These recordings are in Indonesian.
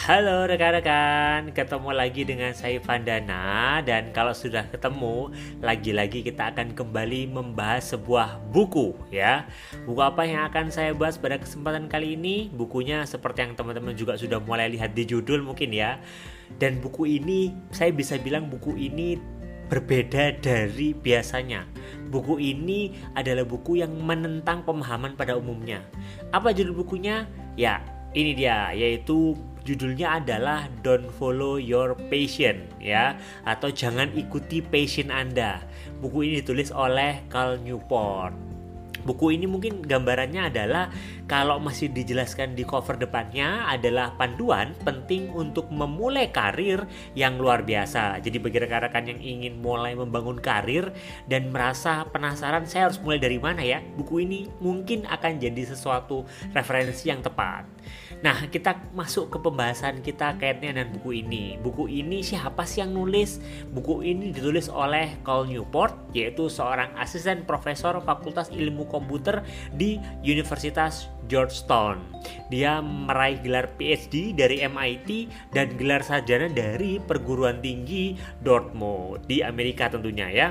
Halo rekan-rekan, ketemu lagi dengan saya Vandana dan kalau sudah ketemu, lagi-lagi kita akan kembali membahas sebuah buku ya. Buku apa yang akan saya bahas pada kesempatan kali ini? Bukunya seperti yang teman-teman juga sudah mulai lihat di judul mungkin ya. Dan buku ini saya bisa bilang buku ini berbeda dari biasanya. Buku ini adalah buku yang menentang pemahaman pada umumnya. Apa judul bukunya? Ya, ini dia yaitu judulnya adalah Don't Follow Your Passion ya atau jangan ikuti passion Anda. Buku ini ditulis oleh Cal Newport. Buku ini mungkin gambarannya adalah kalau masih dijelaskan di cover depannya adalah panduan penting untuk memulai karir yang luar biasa. Jadi bagi rekan-rekan yang ingin mulai membangun karir dan merasa penasaran saya harus mulai dari mana ya, buku ini mungkin akan jadi sesuatu referensi yang tepat. Nah, kita masuk ke pembahasan kita kaitannya dengan buku ini. Buku ini siapa sih yang nulis? Buku ini ditulis oleh Cole Newport, yaitu seorang asisten profesor Fakultas Ilmu Komputer di Universitas Georgetown. Dia meraih gelar PhD dari MIT dan gelar sarjana dari perguruan tinggi Dartmouth di Amerika tentunya ya.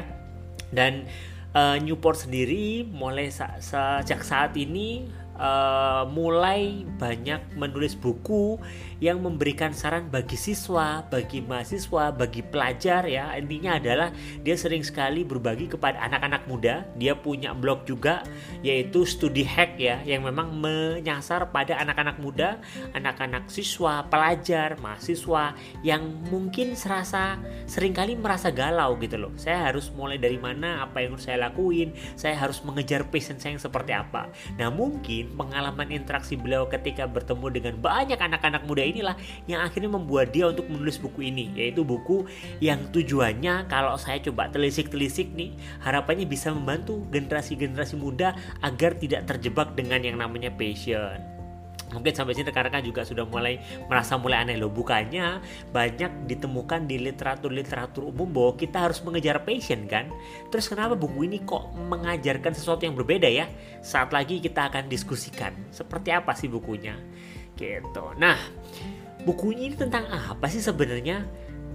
Dan uh, Newport sendiri mulai sejak saat ini uh, mulai banyak menulis buku yang memberikan saran bagi siswa, bagi mahasiswa, bagi pelajar ya. Intinya adalah dia sering sekali berbagi kepada anak-anak muda. Dia punya blog juga yaitu studi hack ya yang memang menyasar pada anak-anak muda, anak-anak siswa, pelajar, mahasiswa yang mungkin serasa sering kali merasa galau gitu loh. Saya harus mulai dari mana, apa yang harus saya lakuin, saya harus mengejar passion saya yang seperti apa. Nah, mungkin pengalaman interaksi beliau ketika bertemu dengan banyak anak-anak muda inilah yang akhirnya membuat dia untuk menulis buku ini yaitu buku yang tujuannya kalau saya coba telisik-telisik nih harapannya bisa membantu generasi-generasi muda agar tidak terjebak dengan yang namanya passion mungkin sampai sini rekan-rekan juga sudah mulai merasa mulai aneh loh bukannya banyak ditemukan di literatur-literatur umum bahwa kita harus mengejar passion kan terus kenapa buku ini kok mengajarkan sesuatu yang berbeda ya saat lagi kita akan diskusikan seperti apa sih bukunya gitu. Nah, bukunya ini tentang apa sih sebenarnya?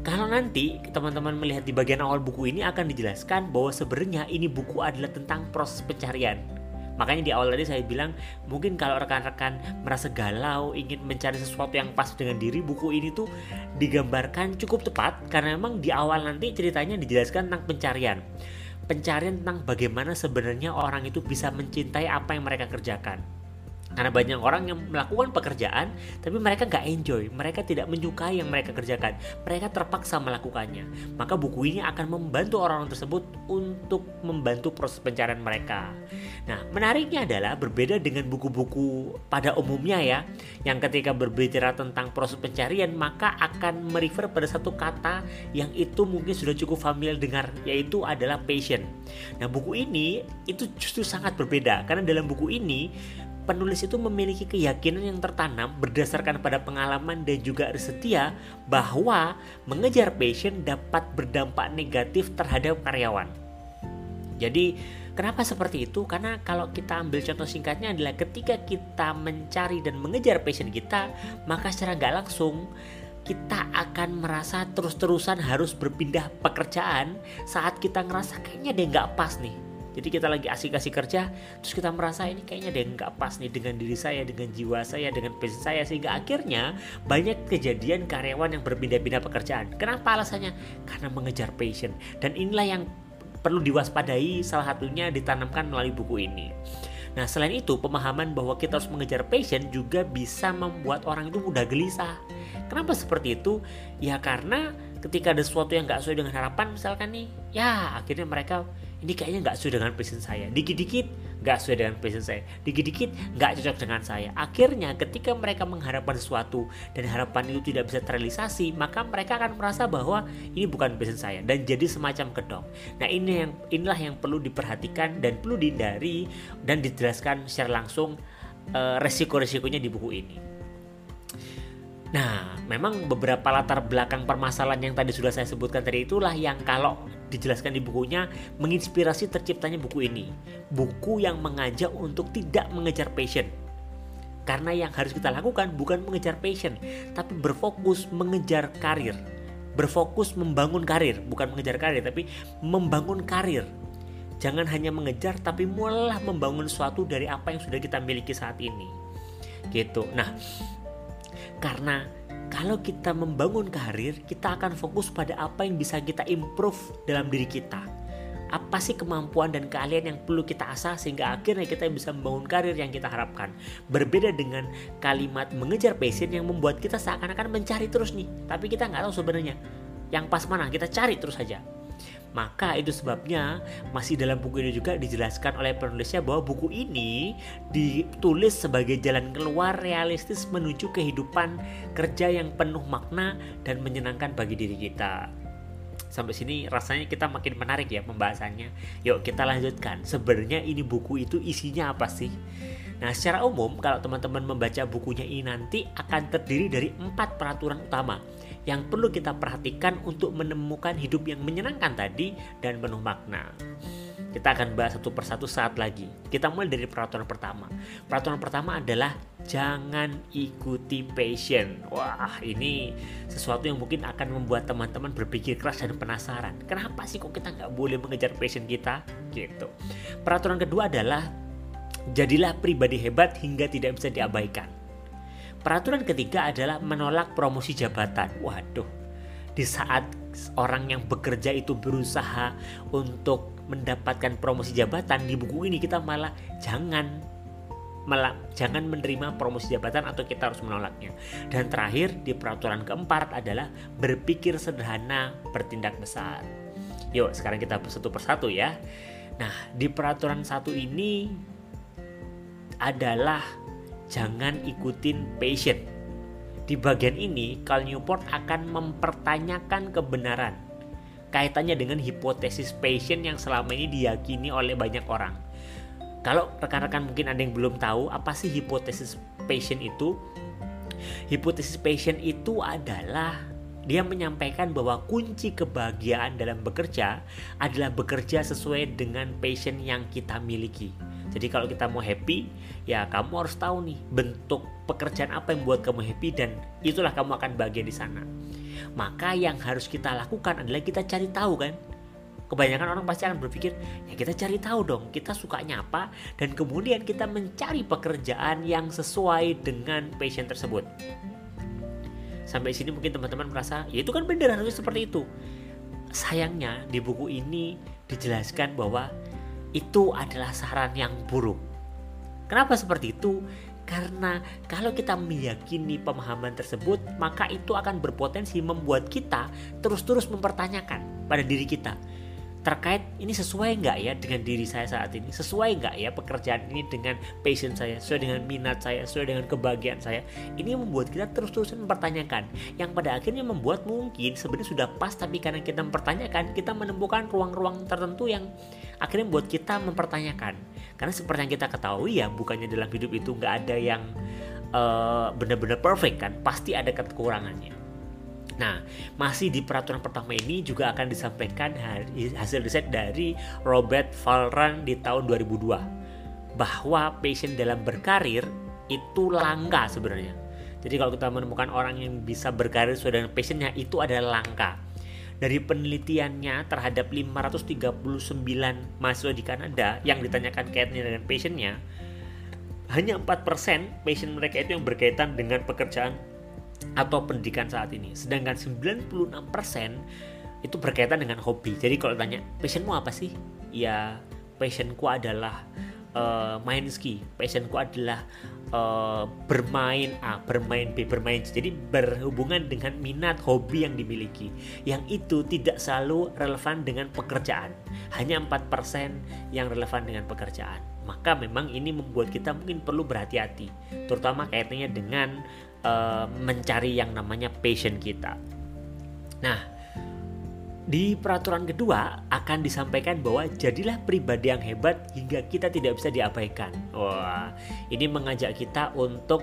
Kalau nanti teman-teman melihat di bagian awal buku ini akan dijelaskan bahwa sebenarnya ini buku adalah tentang proses pencarian. Makanya di awal tadi saya bilang mungkin kalau rekan-rekan merasa galau ingin mencari sesuatu yang pas dengan diri buku ini tuh digambarkan cukup tepat karena memang di awal nanti ceritanya dijelaskan tentang pencarian. Pencarian tentang bagaimana sebenarnya orang itu bisa mencintai apa yang mereka kerjakan karena banyak orang yang melakukan pekerjaan tapi mereka nggak enjoy, mereka tidak menyukai yang mereka kerjakan, mereka terpaksa melakukannya. Maka buku ini akan membantu orang-orang tersebut untuk membantu proses pencarian mereka. Nah, menariknya adalah berbeda dengan buku-buku pada umumnya ya, yang ketika berbicara tentang proses pencarian maka akan merefer pada satu kata yang itu mungkin sudah cukup familiar dengar, yaitu adalah passion. Nah, buku ini itu justru sangat berbeda karena dalam buku ini penulis itu memiliki keyakinan yang tertanam berdasarkan pada pengalaman dan juga setia bahwa mengejar passion dapat berdampak negatif terhadap karyawan. Jadi, kenapa seperti itu? Karena kalau kita ambil contoh singkatnya adalah ketika kita mencari dan mengejar passion kita, maka secara nggak langsung kita akan merasa terus-terusan harus berpindah pekerjaan saat kita ngerasa kayaknya dia nggak pas nih jadi kita lagi asik-asik kerja, terus kita merasa ini kayaknya ada yang nggak pas nih dengan diri saya, dengan jiwa saya, dengan passion saya sehingga akhirnya banyak kejadian karyawan yang berpindah-pindah pekerjaan. Kenapa alasannya? Karena mengejar passion. Dan inilah yang perlu diwaspadai salah satunya ditanamkan melalui buku ini. Nah, selain itu, pemahaman bahwa kita harus mengejar passion juga bisa membuat orang itu mudah gelisah. Kenapa seperti itu? Ya karena ketika ada sesuatu yang nggak sesuai dengan harapan, misalkan nih, ya akhirnya mereka ini kayaknya nggak sesuai dengan passion saya. Dikit-dikit nggak sesuai dengan passion saya. Dikit-dikit nggak cocok dengan saya. Akhirnya ketika mereka mengharapkan sesuatu dan harapan itu tidak bisa terrealisasi maka mereka akan merasa bahwa ini bukan passion saya dan jadi semacam kedong nah ini yang inilah yang perlu diperhatikan dan perlu dihindari dan dijelaskan secara langsung uh, resiko-resikonya di buku ini Nah, memang beberapa latar belakang permasalahan yang tadi sudah saya sebutkan tadi itulah yang kalau dijelaskan di bukunya menginspirasi terciptanya buku ini. Buku yang mengajak untuk tidak mengejar passion. Karena yang harus kita lakukan bukan mengejar passion, tapi berfokus mengejar karir. Berfokus membangun karir, bukan mengejar karir, tapi membangun karir. Jangan hanya mengejar, tapi mulailah membangun sesuatu dari apa yang sudah kita miliki saat ini. Gitu. Nah, karena kalau kita membangun karir, kita akan fokus pada apa yang bisa kita improve dalam diri kita. Apa sih kemampuan dan keahlian yang perlu kita asah sehingga akhirnya kita bisa membangun karir yang kita harapkan. Berbeda dengan kalimat mengejar passion yang membuat kita seakan-akan mencari terus nih. Tapi kita nggak tahu sebenarnya yang pas mana, kita cari terus saja. Maka itu sebabnya masih dalam buku ini juga dijelaskan oleh penulisnya bahwa buku ini ditulis sebagai jalan keluar realistis menuju kehidupan kerja yang penuh makna dan menyenangkan bagi diri kita. Sampai sini rasanya kita makin menarik ya pembahasannya. Yuk kita lanjutkan. Sebenarnya ini buku itu isinya apa sih? Nah secara umum kalau teman-teman membaca bukunya ini nanti akan terdiri dari empat peraturan utama yang perlu kita perhatikan untuk menemukan hidup yang menyenangkan tadi dan penuh makna. Kita akan bahas satu persatu saat lagi. Kita mulai dari peraturan pertama. Peraturan pertama adalah jangan ikuti passion. Wah, ini sesuatu yang mungkin akan membuat teman-teman berpikir keras dan penasaran. Kenapa sih kok kita nggak boleh mengejar passion kita? Gitu. Peraturan kedua adalah jadilah pribadi hebat hingga tidak bisa diabaikan. Peraturan ketiga adalah menolak promosi jabatan. Waduh, di saat orang yang bekerja itu berusaha untuk mendapatkan promosi jabatan di buku ini kita malah jangan malah jangan menerima promosi jabatan atau kita harus menolaknya. Dan terakhir di peraturan keempat adalah berpikir sederhana, bertindak besar. Yuk, sekarang kita satu persatu ya. Nah, di peraturan satu ini adalah jangan ikutin passion. Di bagian ini, Cal Newport akan mempertanyakan kebenaran kaitannya dengan hipotesis passion yang selama ini diyakini oleh banyak orang. Kalau rekan-rekan mungkin ada yang belum tahu apa sih hipotesis passion itu? Hipotesis passion itu adalah dia menyampaikan bahwa kunci kebahagiaan dalam bekerja adalah bekerja sesuai dengan passion yang kita miliki. Jadi kalau kita mau happy, ya kamu harus tahu nih bentuk pekerjaan apa yang buat kamu happy dan itulah kamu akan bahagia di sana. Maka yang harus kita lakukan adalah kita cari tahu kan. Kebanyakan orang pasti akan berpikir, ya kita cari tahu dong, kita sukanya apa dan kemudian kita mencari pekerjaan yang sesuai dengan passion tersebut. Sampai sini mungkin teman-teman merasa, ya itu kan benar harusnya seperti itu. Sayangnya di buku ini dijelaskan bahwa itu adalah saran yang buruk. Kenapa seperti itu? Karena kalau kita meyakini pemahaman tersebut, maka itu akan berpotensi membuat kita terus-terus mempertanyakan pada diri kita, terkait ini sesuai nggak ya dengan diri saya saat ini? Sesuai nggak ya pekerjaan ini dengan passion saya sesuai dengan minat saya sesuai dengan kebahagiaan saya? Ini membuat kita terus-terusan mempertanyakan. Yang pada akhirnya membuat mungkin sebenarnya sudah pas tapi karena kita mempertanyakan kita menemukan ruang-ruang tertentu yang akhirnya membuat kita mempertanyakan. Karena seperti yang kita ketahui ya bukannya dalam hidup itu nggak ada yang uh, benar-benar perfect kan pasti ada kekurangannya Nah, masih di peraturan pertama ini juga akan disampaikan hasil riset dari Robert Falran di tahun 2002 bahwa passion dalam berkarir itu langka sebenarnya. Jadi kalau kita menemukan orang yang bisa berkarir sesuai dengan passionnya itu adalah langka. Dari penelitiannya terhadap 539 mahasiswa di Kanada yang ditanyakan kaitannya dengan passionnya, hanya 4% passion mereka itu yang berkaitan dengan pekerjaan atau pendidikan saat ini. Sedangkan 96% itu berkaitan dengan hobi. Jadi kalau tanya, passionmu apa sih? Ya, passionku adalah uh, main ski. Passionku adalah uh, bermain A, bermain B, bermain C. Jadi berhubungan dengan minat hobi yang dimiliki. Yang itu tidak selalu relevan dengan pekerjaan. Hanya 4% yang relevan dengan pekerjaan. Maka memang ini membuat kita mungkin perlu berhati-hati, terutama kaitannya dengan uh, mencari yang namanya passion kita. Nah, di peraturan kedua akan disampaikan bahwa jadilah pribadi yang hebat hingga kita tidak bisa diabaikan. Wah, ini mengajak kita untuk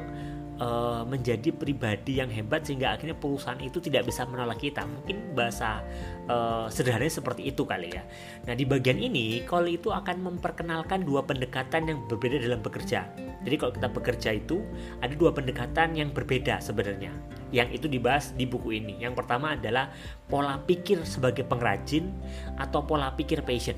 uh, menjadi pribadi yang hebat sehingga akhirnya perusahaan itu tidak bisa menolak kita. Mungkin bahasa uh, sederhananya seperti itu kali ya. Nah di bagian ini Cole itu akan memperkenalkan dua pendekatan yang berbeda dalam bekerja. Jadi kalau kita bekerja itu ada dua pendekatan yang berbeda sebenarnya. Yang itu dibahas di buku ini. Yang pertama adalah pola pikir sebagai pengrajin atau pola pikir passion.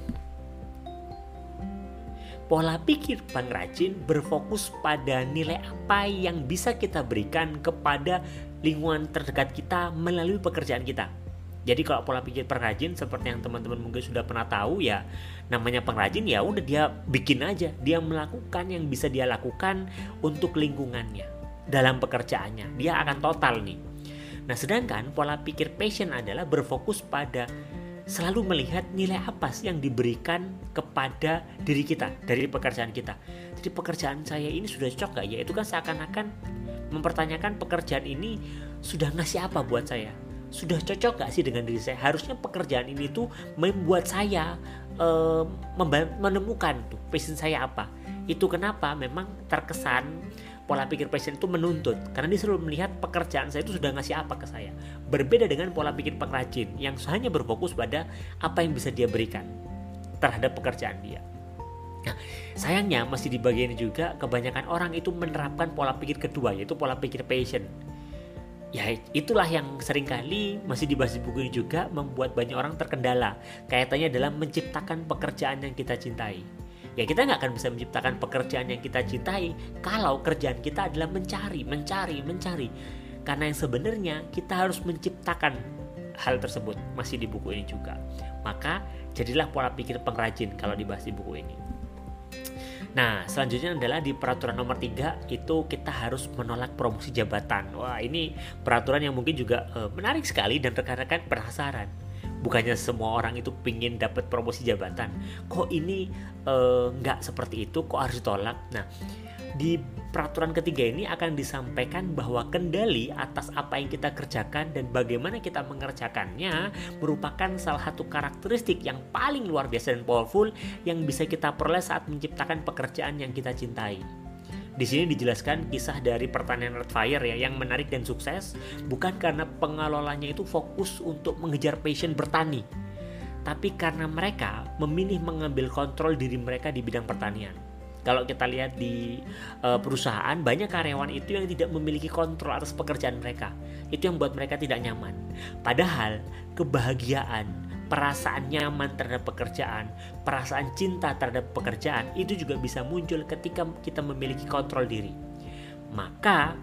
Pola pikir pengrajin berfokus pada nilai apa yang bisa kita berikan kepada lingkungan terdekat kita melalui pekerjaan kita. Jadi kalau pola pikir pengrajin seperti yang teman-teman mungkin sudah pernah tahu ya, namanya pengrajin ya udah dia bikin aja, dia melakukan yang bisa dia lakukan untuk lingkungannya dalam pekerjaannya. Dia akan total nih. Nah, sedangkan pola pikir passion adalah berfokus pada selalu melihat nilai apa sih yang diberikan kepada diri kita dari pekerjaan kita. Jadi pekerjaan saya ini sudah cocok gak ya? Itu kan seakan-akan mempertanyakan pekerjaan ini sudah ngasih apa buat saya? Sudah cocok gak sih dengan diri saya? Harusnya pekerjaan ini tuh membuat saya uh, menemukan tuh passion saya apa. Itu kenapa memang terkesan pola pikir passion itu menuntut karena dia selalu melihat pekerjaan saya itu sudah ngasih apa ke saya berbeda dengan pola pikir pengrajin yang hanya berfokus pada apa yang bisa dia berikan terhadap pekerjaan dia Nah, sayangnya masih di bagian juga kebanyakan orang itu menerapkan pola pikir kedua yaitu pola pikir passion. Ya itulah yang sering kali masih dibahas di buku ini juga membuat banyak orang terkendala kaitannya dalam menciptakan pekerjaan yang kita cintai ya kita nggak akan bisa menciptakan pekerjaan yang kita cintai kalau kerjaan kita adalah mencari, mencari, mencari. Karena yang sebenarnya kita harus menciptakan hal tersebut masih di buku ini juga. Maka jadilah pola pikir pengrajin kalau dibahas di buku ini. Nah, selanjutnya adalah di peraturan nomor 3 itu kita harus menolak promosi jabatan. Wah, ini peraturan yang mungkin juga uh, menarik sekali dan rekan-rekan penasaran. Bukannya semua orang itu pingin dapat promosi jabatan. Kok ini eh, nggak uh, seperti itu? Kok harus ditolak? Nah di peraturan ketiga ini akan disampaikan bahwa kendali atas apa yang kita kerjakan dan bagaimana kita mengerjakannya merupakan salah satu karakteristik yang paling luar biasa dan powerful yang bisa kita peroleh saat menciptakan pekerjaan yang kita cintai. Di sini dijelaskan kisah dari pertanian Red Fire ya yang menarik dan sukses bukan karena pengelolanya itu fokus untuk mengejar passion bertani, tapi karena mereka memilih mengambil kontrol diri mereka di bidang pertanian. Kalau kita lihat di uh, perusahaan banyak karyawan itu yang tidak memiliki kontrol atas pekerjaan mereka. Itu yang buat mereka tidak nyaman. Padahal kebahagiaan perasaan nyaman terhadap pekerjaan, perasaan cinta terhadap pekerjaan itu juga bisa muncul ketika kita memiliki kontrol diri. Maka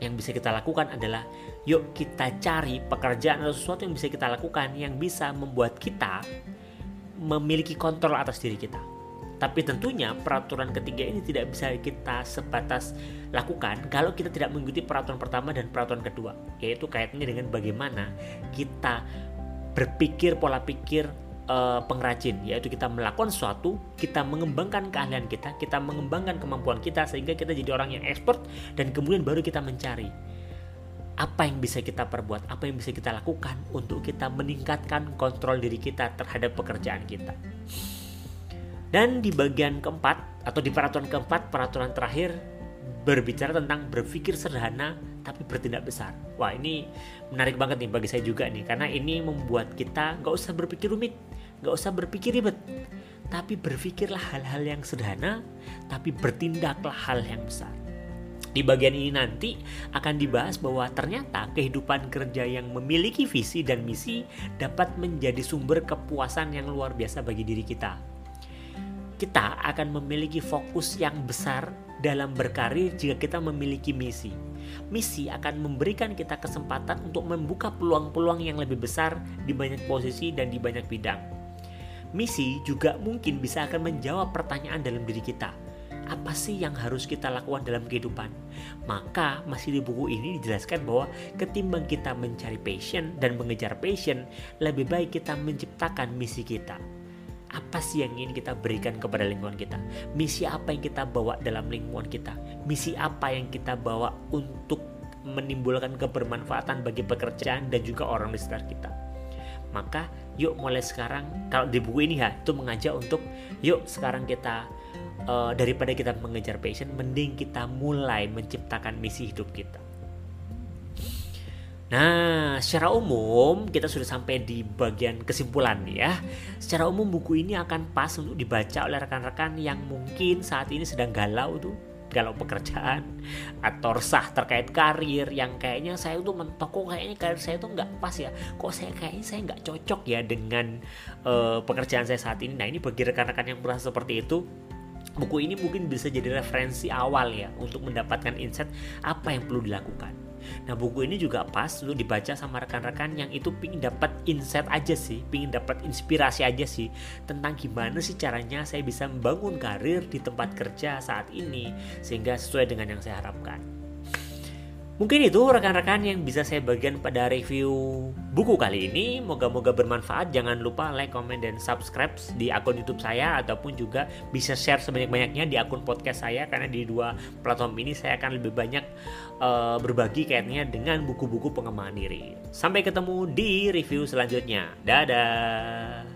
yang bisa kita lakukan adalah yuk kita cari pekerjaan atau sesuatu yang bisa kita lakukan yang bisa membuat kita memiliki kontrol atas diri kita. Tapi tentunya peraturan ketiga ini tidak bisa kita sebatas lakukan kalau kita tidak mengikuti peraturan pertama dan peraturan kedua, yaitu kaitannya dengan bagaimana kita berpikir pola pikir uh, pengrajin yaitu kita melakukan sesuatu kita mengembangkan keahlian kita kita mengembangkan kemampuan kita sehingga kita jadi orang yang expert dan kemudian baru kita mencari apa yang bisa kita perbuat, apa yang bisa kita lakukan untuk kita meningkatkan kontrol diri kita terhadap pekerjaan kita. Dan di bagian keempat atau di peraturan keempat, peraturan terakhir berbicara tentang berpikir sederhana tapi bertindak besar. Wah ini menarik banget nih bagi saya juga nih karena ini membuat kita nggak usah berpikir rumit, nggak usah berpikir ribet, tapi berpikirlah hal-hal yang sederhana, tapi bertindaklah hal yang besar. Di bagian ini nanti akan dibahas bahwa ternyata kehidupan kerja yang memiliki visi dan misi dapat menjadi sumber kepuasan yang luar biasa bagi diri kita. Kita akan memiliki fokus yang besar dalam berkarir jika kita memiliki misi misi akan memberikan kita kesempatan untuk membuka peluang-peluang yang lebih besar di banyak posisi dan di banyak bidang. Misi juga mungkin bisa akan menjawab pertanyaan dalam diri kita. Apa sih yang harus kita lakukan dalam kehidupan? Maka masih di buku ini dijelaskan bahwa ketimbang kita mencari passion dan mengejar passion, lebih baik kita menciptakan misi kita apa sih yang ingin kita berikan kepada lingkungan kita? Misi apa yang kita bawa dalam lingkungan kita? Misi apa yang kita bawa untuk menimbulkan kebermanfaatan bagi pekerjaan dan juga orang di sekitar kita? Maka yuk mulai sekarang. Kalau di buku ini ya itu mengajak untuk yuk sekarang kita uh, daripada kita mengejar passion mending kita mulai menciptakan misi hidup kita Nah, secara umum kita sudah sampai di bagian kesimpulan ya. Secara umum buku ini akan pas untuk dibaca oleh rekan-rekan yang mungkin saat ini sedang galau tuh galau pekerjaan atau resah terkait karir yang kayaknya saya tuh mentok. Kok kayaknya karir saya tuh nggak pas ya? Kok saya kayaknya saya nggak cocok ya dengan uh, pekerjaan saya saat ini? Nah ini bagi rekan-rekan yang merasa seperti itu buku ini mungkin bisa jadi referensi awal ya untuk mendapatkan insight apa yang perlu dilakukan Nah buku ini juga pas untuk dibaca sama rekan-rekan yang itu pingin dapat insight aja sih, pingin dapat inspirasi aja sih tentang gimana sih caranya saya bisa membangun karir di tempat kerja saat ini sehingga sesuai dengan yang saya harapkan. Mungkin itu rekan-rekan yang bisa saya bagikan pada review buku kali ini. Moga-moga bermanfaat. Jangan lupa like, comment, dan subscribe di akun YouTube saya ataupun juga bisa share sebanyak-banyaknya di akun podcast saya karena di dua platform ini saya akan lebih banyak uh, berbagi kayaknya dengan buku-buku pengembangan diri. Sampai ketemu di review selanjutnya. Dadah.